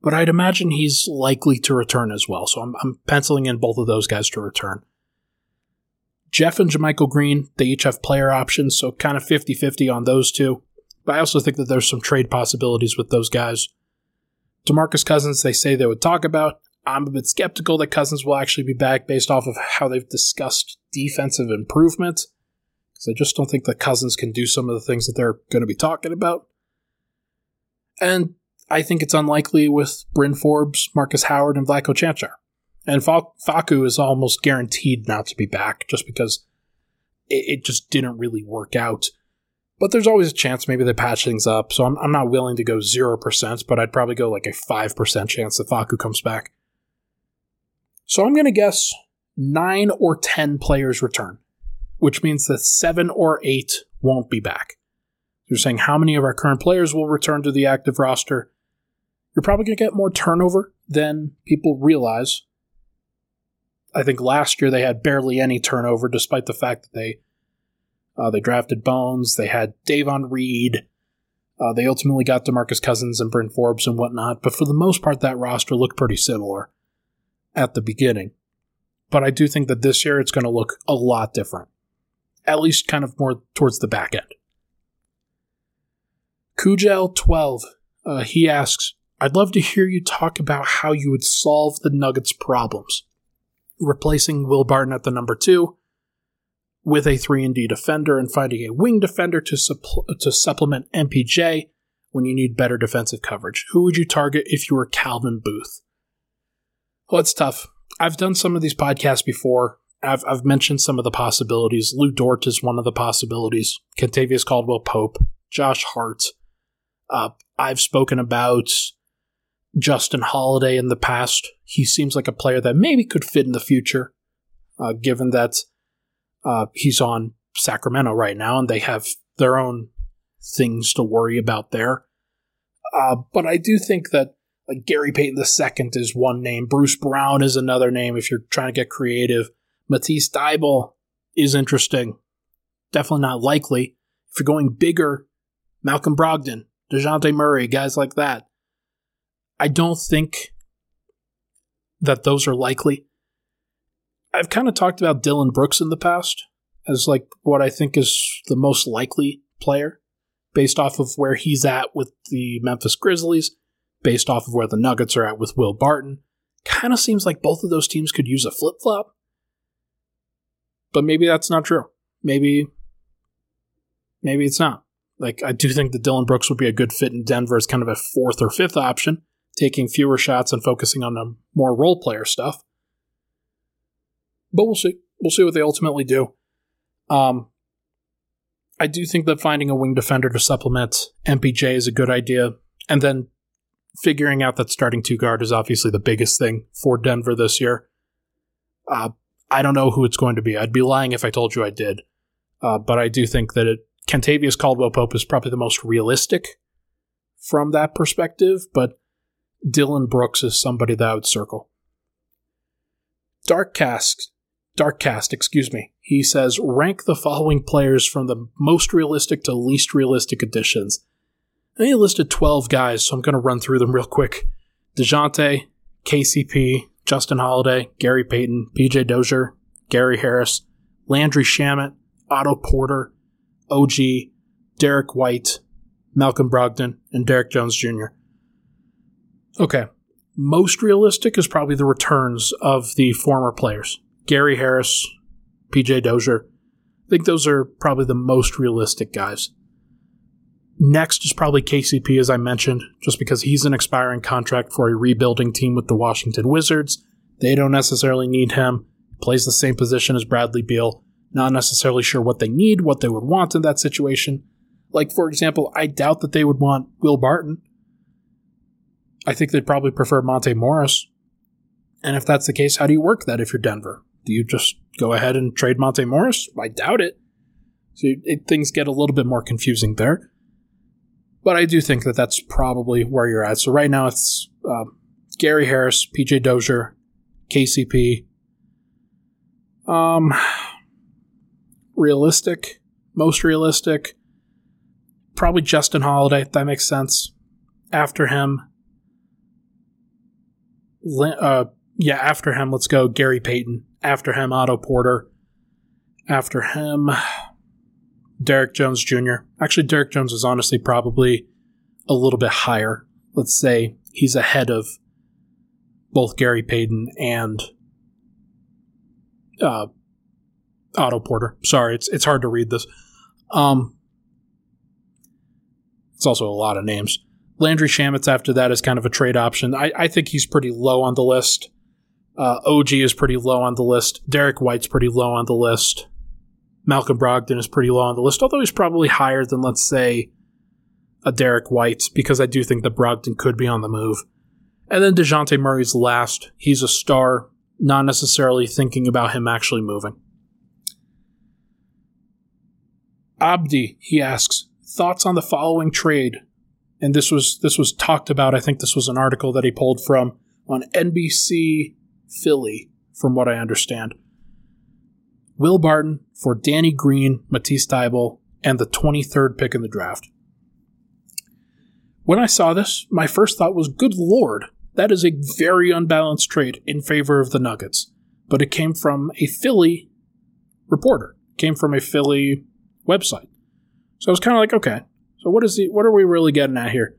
But I'd imagine he's likely to return as well, so I'm, I'm penciling in both of those guys to return. Jeff and JaMychal Green, they each have player options, so kind of 50 50 on those two. But I also think that there's some trade possibilities with those guys. Demarcus Cousins, they say they would talk about. I'm a bit skeptical that Cousins will actually be back based off of how they've discussed defensive improvement. Because I just don't think that Cousins can do some of the things that they're going to be talking about. And I think it's unlikely with Bryn Forbes, Marcus Howard, and Vlatko Cancar. And Facu is almost guaranteed not to be back just because it, it, just didn't really work out. But there's always a chance maybe they patch things up. So I'm, I'm not willing to go 0%, but I'd probably go like a 5% chance that Facu comes back. So I'm going to guess 9 or 10 players return, which means that 7 or 8 won't be back. You're saying how many of our current players will return to the active roster? You're probably going to get more turnover than people realize I think last year they had barely any turnover, despite the fact that they uh, they drafted Bones, they had Davon Reed, uh, they ultimately got Demarcus Cousins and Brent Forbes and whatnot. But for the most part, that roster looked pretty similar at the beginning. But I do think that this year it's going to look a lot different, at least kind of more towards the back end. Kujel12, uh, he asks, I'd love to hear you talk about how you would solve the Nuggets' problems replacing Will Barton at the number two with a 3 and D defender and finding a wing defender to, to supplement MPJ when you need better defensive coverage. Who would you target if you were Calvin Booth? Well, it's tough. I've done some of these podcasts before. I've, I've mentioned some of the possibilities. Lu Dort is one of the possibilities. Kentavious Caldwell Pope, Josh Hart. Uh, I've spoken about Justin Holiday in the past. He seems like a player that maybe could fit in the future, uh, given that uh, he's on Sacramento right now and they have their own things to worry about there. Uh, but I do think that like Gary Payton II is one name. Bruce Brown is another name if you're trying to get creative. Matisse Thybulle is interesting. Definitely not likely. If you're going bigger, Malcolm Brogdon, DeJounte Murray, guys like that. I don't think that those are likely. I've kind of talked about Dillon Brooks in the past as like what I think is the most likely player based off of where he's at with the Memphis Grizzlies, based off of where the Nuggets are at with Will Barton. Kind of seems like both of those teams could use a flip flop. But maybe that's not true. Maybe maybe it's not. Like I do think that Dillon Brooks would be a good fit in Denver as kind of a fourth or fifth option taking fewer shots and focusing on the more role player stuff. But we'll see. We'll see what they ultimately do. Um, I do think that finding a wing defender to supplement MPJ is a good idea. And then figuring out that starting two guard is obviously the biggest thing for Denver this year. Uh, I don't know who it's going to be. I'd be lying if I told you I did. Uh, but I do think that it, Kentavious Caldwell Pope is probably the most realistic from that perspective. But Dillon Brooks is somebody that I would circle. Dark Cast, Dark Cast, excuse me. He says rank the following players from the most realistic to least realistic additions. And he listed 12 guys, so I'm going to run through them real quick. DeJounte, KCP, Justin Holiday, Gary Payton, PJ Dozier, Gary Harris, Landry Shamet, Otto Porter, OG, Derrick White, Malcolm Brogdon, and Derrick Jones Jr. Okay. Most realistic is probably the returns of the former players Gary Harris, PJ Dozier. I think those are probably the most realistic guys. Next is probably KCP, as I mentioned, just because he's an expiring contract for a rebuilding team with the Washington Wizards. They don't necessarily need him. He Plays the same position as Bradley Beal. Not necessarily sure what they need, what they would want in that situation. Like, for example, I doubt that they would want Will Barton. I think they'd probably prefer Monte Morris. And if that's the case, how do you work that if you're Denver? Do you just go ahead and trade Monte Morris? I doubt it. So it, things get a little bit more confusing there. But I do think that that's probably where you're at. So right now it's uh, Gary Harris, PJ Dozier, KCP. Um, realistic, most realistic, probably Justin Holiday. That makes sense. After him, uh, yeah, after him, let's go Gary Payton. After him, Otto Porter. After him, Derrick Jones Jr. Actually, Derrick Jones is honestly probably a little bit higher. Let's say he's ahead of both Gary Payton and uh, Otto Porter. Sorry, it's it's hard to read this. Um, it's also a lot of names. Landry Shamet's after that is kind of a trade option. I, I think he's pretty low on the list. Uh, OG is pretty low on the list. Derrick White's pretty low on the list. Malcolm Brogdon is pretty low on the list, although he's probably higher than, let's say, a Derrick White, because I do think that Brogdon could be on the move. And then DeJounte Murray's last. He's a star, not necessarily thinking about him actually moving. Abdi, he asks, thoughts on the following trade? And this was this was talked about. I think this was an article that he pulled from on NBC Philly, from what I understand. Will Barton for Danny Green, Matisse Thybulle, and the 23rd pick in the draft. When I saw this, my first thought was, good lord, that is a very unbalanced trade in favor of the Nuggets. But it came from a Philly reporter, it came from a Philly website. So I was kind of like, okay, so what is the, what are we really getting at here?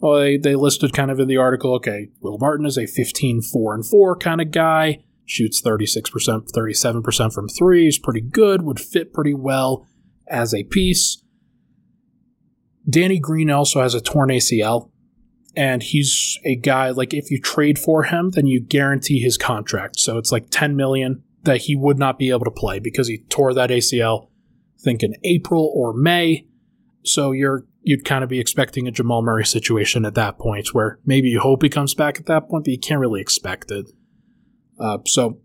Well, they, they listed kind of in the article, okay, Will Barton is a 15 4 and 4 kind of guy, shoots 36%, 37% from three, is pretty good, would fit pretty well as a piece. Danny Green also has a torn ACL, and he's a guy like if you trade for him, then you guarantee his contract. So it's like 10 million that he would not be able to play because he tore that ACL, I think in April or May. So you're you'd kind of be expecting a Jamal Murray situation at that point, where maybe you hope he comes back at that point, but you can't really expect it. Uh, so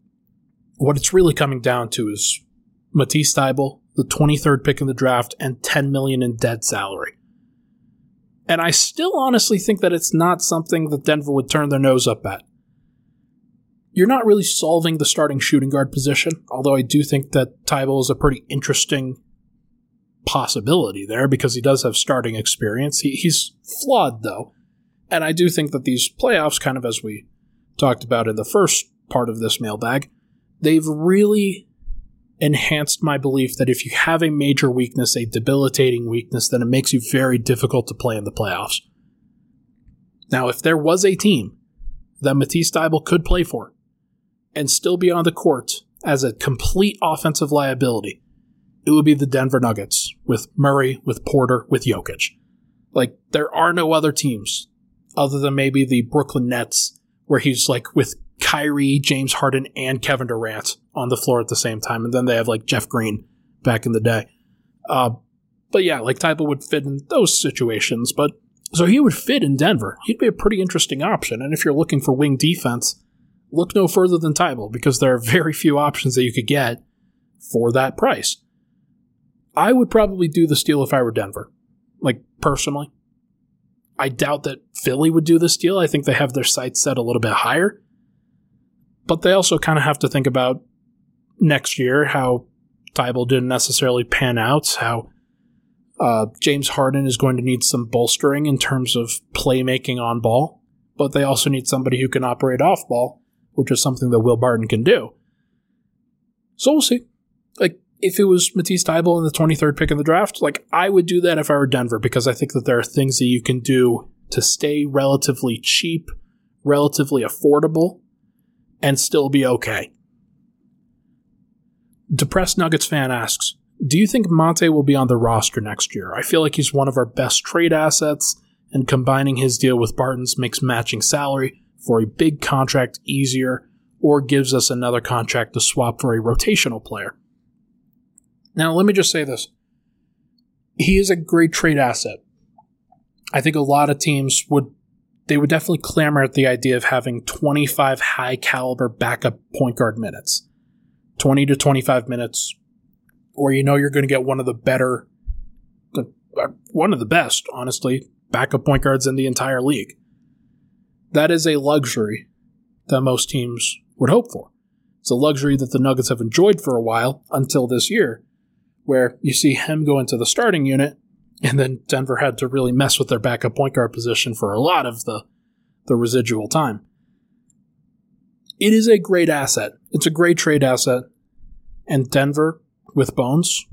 what it's really coming down to is Matisse Thybulle, the 23rd pick in the draft, and 10 million in dead salary. And I still honestly think that it's not something that Denver would turn their nose up at. You're not really solving the starting shooting guard position, although I do think that Thybulle is a pretty interesting possibility there because he does have starting experience. He, he's flawed, though. And I do think that these playoffs, kind of as we talked about in the first part of this mailbag, they've really enhanced my belief that if you have a major weakness, a debilitating weakness, then it makes you very difficult to play in the playoffs. Now, if there was a team that Matisse Thybulle could play for and still be on the court as a complete offensive liability, it would be the Denver Nuggets with Murray, with Porter, with Jokic. Like, there are no other teams other than maybe the Brooklyn Nets where he's like with Kyrie, James Harden, and Kevin Durant on the floor at the same time. And then they have like Jeff Green back in the day. Uh, but yeah, like Thybulle would fit in those situations. But so he would fit in Denver. He'd be a pretty interesting option. And if you're looking for wing defense, look no further than Thybulle because there are very few options that you could get for that price. I would probably do the steal if I were Denver, like personally. I doubt that Philly would do this deal. I think they have their sights set a little bit higher. But they also kind of have to think about next year how Thybulle didn't necessarily pan out, how uh, James Harden is going to need some bolstering in terms of playmaking on ball, but they also need somebody who can operate off ball, which is something that Will Barton can do. So we'll see. Like, if it was Matisse Thybulle in the 23rd pick in the draft, like, I would do that if I were Denver because I think that there are things that you can do to stay relatively cheap, relatively affordable, and still be okay. Depressed Nuggets fan asks, do you think Monte will be on the roster next year? I feel like he's one of our best trade assets, and combining his deal with Barton's makes matching salary for a big contract easier or gives us another contract to swap for a rotational player. Now, let me just say this. He is a great trade asset. I think a lot of teams would they would definitely clamor at the idea of having 25 high caliber backup point guard minutes. 20 to 25 minutes, or you know you're going to get one of the better, uh, one of the best, honestly, backup point guards in the entire league. That is a luxury that most teams would hope for. It's a luxury that the Nuggets have enjoyed for a while until this year, where you see him go into the starting unit and then Denver had to really mess with their backup point guard position for a lot of the, the residual time. It is a great asset. It's a great trade asset. And Denver, with Bones,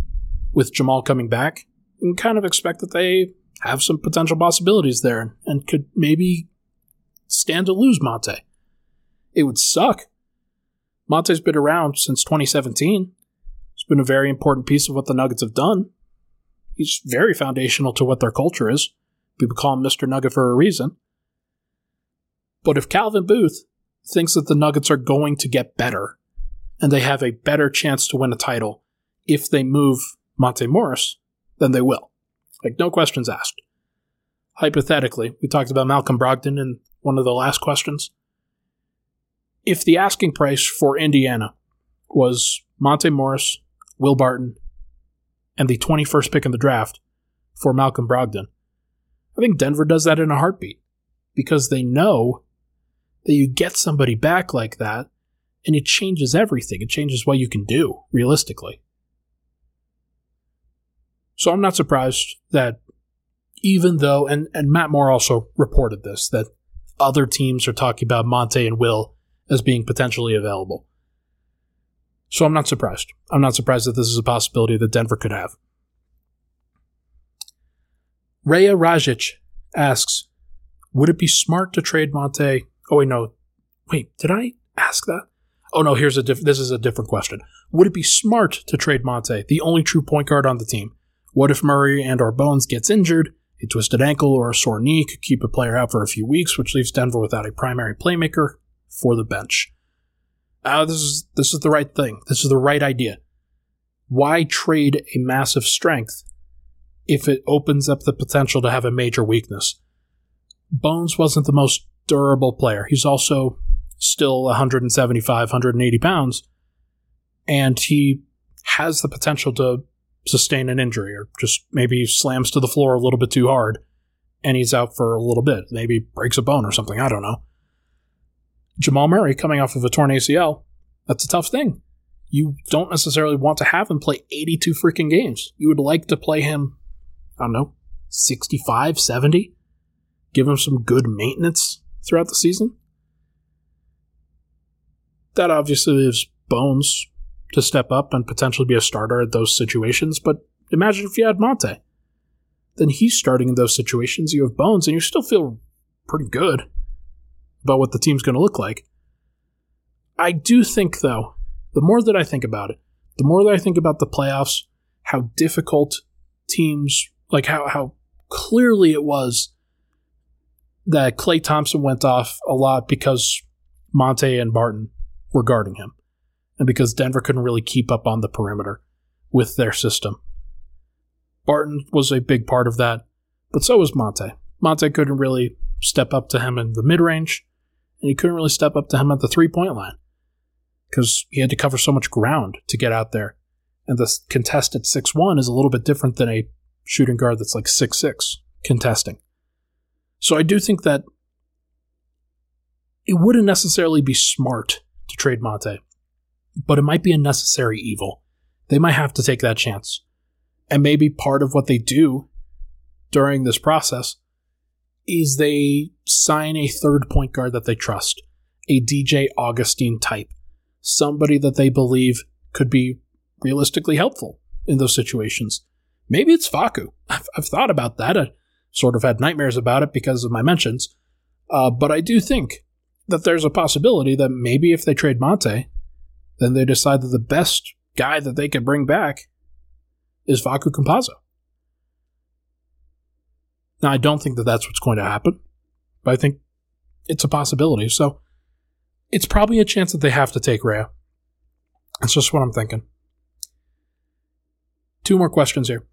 with Jamal coming back, you can kind of expect that they have some potential possibilities there and could maybe stand to lose Monte. It would suck. Monte's been around since 2017. It's been a very important piece of what the Nuggets have done. He's very foundational to what their culture is. People call him Mr. Nugget for a reason. But if Calvin Booth thinks that the Nuggets are going to get better and they have a better chance to win a title if they move Monte Morris, then they will. Like, no questions asked. Hypothetically, we talked about Malcolm Brogdon in one of the last questions. If the asking price for Indiana was Monte Morris, Will Barton, and the 21st pick in the draft for Malcolm Brogdon, I think Denver does that in a heartbeat because they know that you get somebody back like that and it changes everything. It changes what you can do realistically. So I'm not surprised that even though, and, and Matt Moore also reported this, that other teams are talking about Monte and Will as being potentially available. So I'm not surprised. I'm not surprised that this is a possibility that Denver could have. Rhea Rajic asks, would it be smart to trade Monte? Oh wait, no. Wait, did I ask that? Oh no, here's a diff- this is a different question. Would it be smart to trade Monte, the only true point guard on the team? What if Murray and or Bones gets injured? A twisted ankle or a sore knee could keep a player out for a few weeks, which leaves Denver without a primary playmaker for the bench. Uh, this is this is the right thing. This is the right idea. Why trade a massive strength if it opens up the potential to have a major weakness? Bones wasn't the most durable player. He's also still 175, 180 pounds, and he has the potential to sustain an injury or just maybe slams to the floor a little bit too hard and he's out for a little bit. Maybe breaks a bone or something. I don't know. Jamal Murray coming off of a torn ACL, that's a tough thing. You don't necessarily want to have him play 82 freaking games. You would like to play him, I don't know, 65, 70, give him some good maintenance throughout the season. That obviously leaves Bones to step up and potentially be a starter at those situations. But imagine if you had Monte. Then he's starting in those situations. You have Bones, and you still feel pretty good about what the team's going to look like. I do think, though, the more that I think about it, the more that I think about the playoffs, how difficult teams, like how, how clearly it was that Klay Thompson went off a lot because Monte and Barton were guarding him and because Denver couldn't really keep up on the perimeter with their system. Barton was a big part of that, but so was Monte. Monte couldn't really step up to him in the mid range, and he couldn't really step up to him at the three point line because he had to cover so much ground to get out there. And the contested 6 1 is a little bit different than a shooting guard that's like six six contesting. So I do think that it wouldn't necessarily be smart to trade Monte but it might be a necessary evil. They might have to take that chance. And maybe part of what they do during this process is they sign a third point guard that they trust, a DJ Augustin type, somebody that they believe could be realistically helpful in those situations. Maybe it's Facu. I've, I've thought about that. I sort of had nightmares about it because of my mentions. Uh, but I do think that there's a possibility that maybe if they trade Monte, then they decide that the best guy that they can bring back is Facu Campazzo. Now, I don't think that that's what's going to happen, but I think it's a possibility. So it's probably a chance that they have to take Rhea. That's just what I'm thinking. Two more questions here.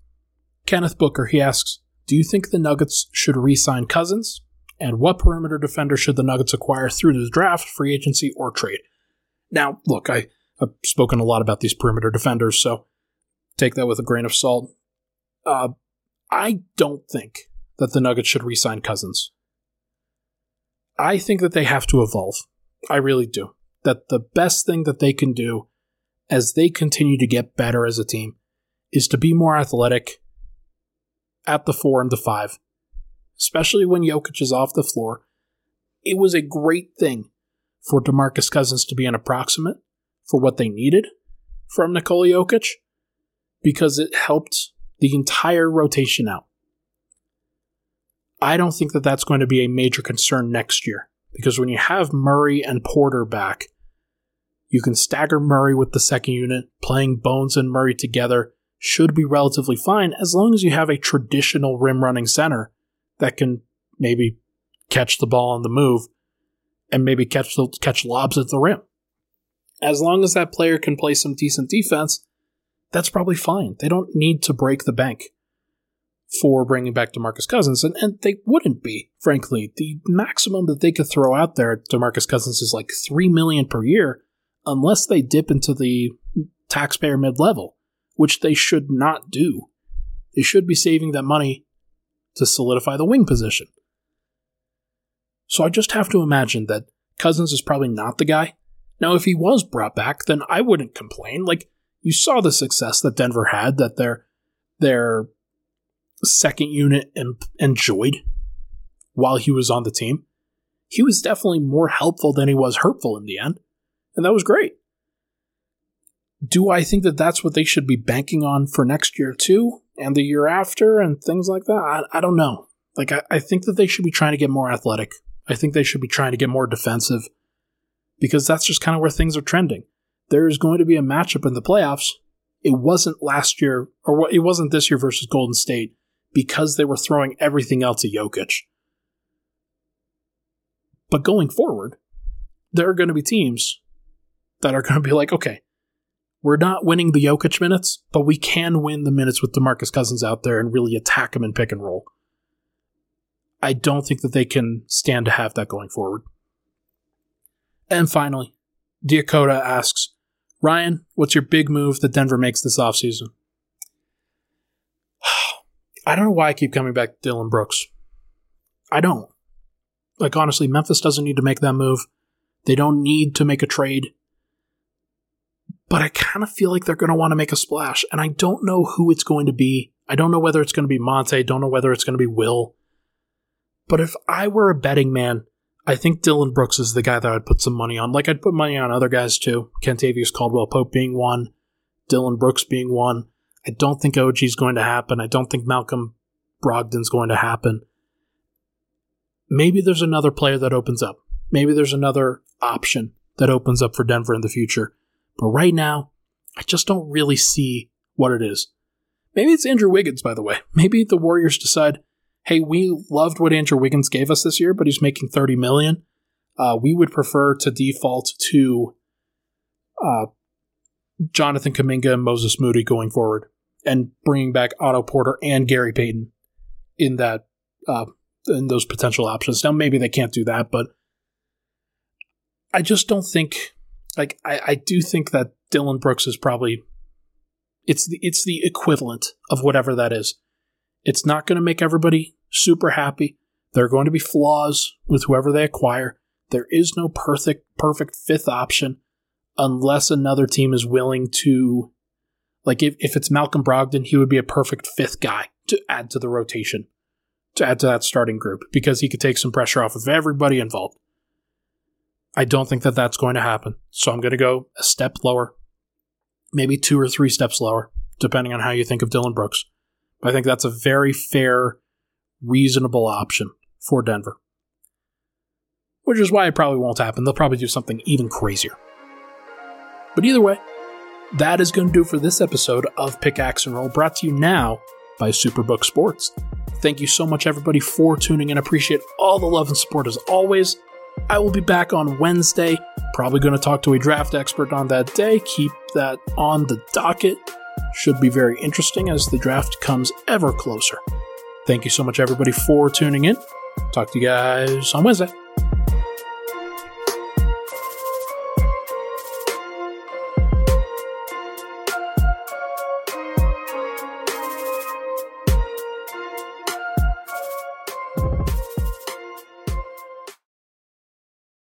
Kenneth Booker, he asks, do you think the Nuggets should re-sign Cousins? And what perimeter defender should the Nuggets acquire through the draft, free agency, or trade? Now, look, I, have spoken a lot about these perimeter defenders, so take that with a grain of salt. Uh, I don't think that the Nuggets should re sign Cousins. I think that they have to evolve. I really do. That the best thing that they can do as they continue to get better as a team is to be more athletic at the four and the five, especially when Jokic is off the floor. It was a great thing for DeMarcus Cousins to be an approximate for what they needed from Nikola Jokic. because it helped the entire rotation out. I don't think that that's going to be a major concern next year because when you have Murray and Porter back, you can stagger Murray with the second unit. Playing Bones and Murray together should be relatively fine as long as you have a traditional rim running center that can maybe catch the ball on the move and maybe catch the, catch lobs at the rim. As long as that player can play some decent defense, that's probably fine. They don't need to break the bank for bringing back DeMarcus Cousins, and, and they wouldn't be, frankly. The maximum that they could throw out there at DeMarcus Cousins is like three million per year, unless they dip into the taxpayer mid level, which they should not do. They should be saving that money to solidify the wing position. So I just have to imagine that Cousins is probably not the guy. Now, if he was brought back, then I wouldn't complain. Like you saw the success that Denver had, that their their second unit enjoyed while he was on the team. He was definitely more helpful than he was hurtful in the end, and that was great. Do I think that that's what they should be banking on for next year too, and the year after, and things like that? I, I don't know. Like, I, I think that they should be trying to get more athletic. I think they should be trying to get more defensive because that's just kind of where things are trending. There is going to be a matchup in the playoffs. It wasn't last year, or it wasn't this year versus Golden State because they were throwing everything else at Jokic. But going forward, there are going to be teams that are going to be like, okay, we're not winning the Jokic minutes, but we can win the minutes with DeMarcus Cousins out there and really attack him and pick and roll. I don't think that they can stand to have that going forward. And finally, Diakota asks, Ryan, what's your big move that Denver makes this offseason? Oh, I don't know why I keep coming back to Dillon Brooks. I don't. Like, honestly, Memphis doesn't need to make that move. They don't need to make a trade. But I kind of feel like they're going to want to make a splash. And I don't know who it's going to be. I don't know whether it's going to be Monte. I Don't know whether it's going to be Will. But if I were a betting man, I think Dillon Brooks is the guy that I'd put some money on. Like I'd put money on other guys too. Kentavious Caldwell Pope being one, Dillon Brooks being one. I don't think OG is going to happen. I don't think Malcolm Brogdon's going to happen. Maybe there's another player that opens up. Maybe there's another option that opens up for Denver in the future. But right now, I just don't really see what it is. Maybe it's Andrew Wiggins, by the way. Maybe the Warriors decide, hey, we loved what Andrew Wiggins gave us this year, but he's making 30 million. Uh, we would prefer to default to uh, Jonathan Kuminga and Moses Moody going forward, and bringing back Otto Porter and Gary Payton in that uh, in those potential options. Now, maybe they can't do that, but I just don't think. Like, I, I do think that Dillon Brooks is probably it's the it's the equivalent of whatever that is. It's not going to make everybody super happy. There are going to be flaws with whoever they acquire. There is no perfect perfect fifth option unless another team is willing to like if, if it's Malcolm Brogdon, he would be a perfect fifth guy to add to the rotation, to add to that starting group because he could take some pressure off of everybody involved. I don't think that that's going to happen. So I'm going to go a step lower, maybe two or three steps lower, depending on how you think of Dillon Brooks. I think that's a very fair, reasonable option for Denver. Which is why it probably won't happen. They'll probably do something even crazier. But either way, that is going to do for this episode of Pickaxe and Roll, brought to you now by Superbook Sports. Thank you so much, everybody, for tuning in. Appreciate all the love and support as always. I will be back on Wednesday. Probably going to talk to a draft expert on that day. Keep that on the docket. Should be very interesting as the draft comes ever closer. Thank you so much, everybody, for tuning in. Talk to you guys on Wednesday.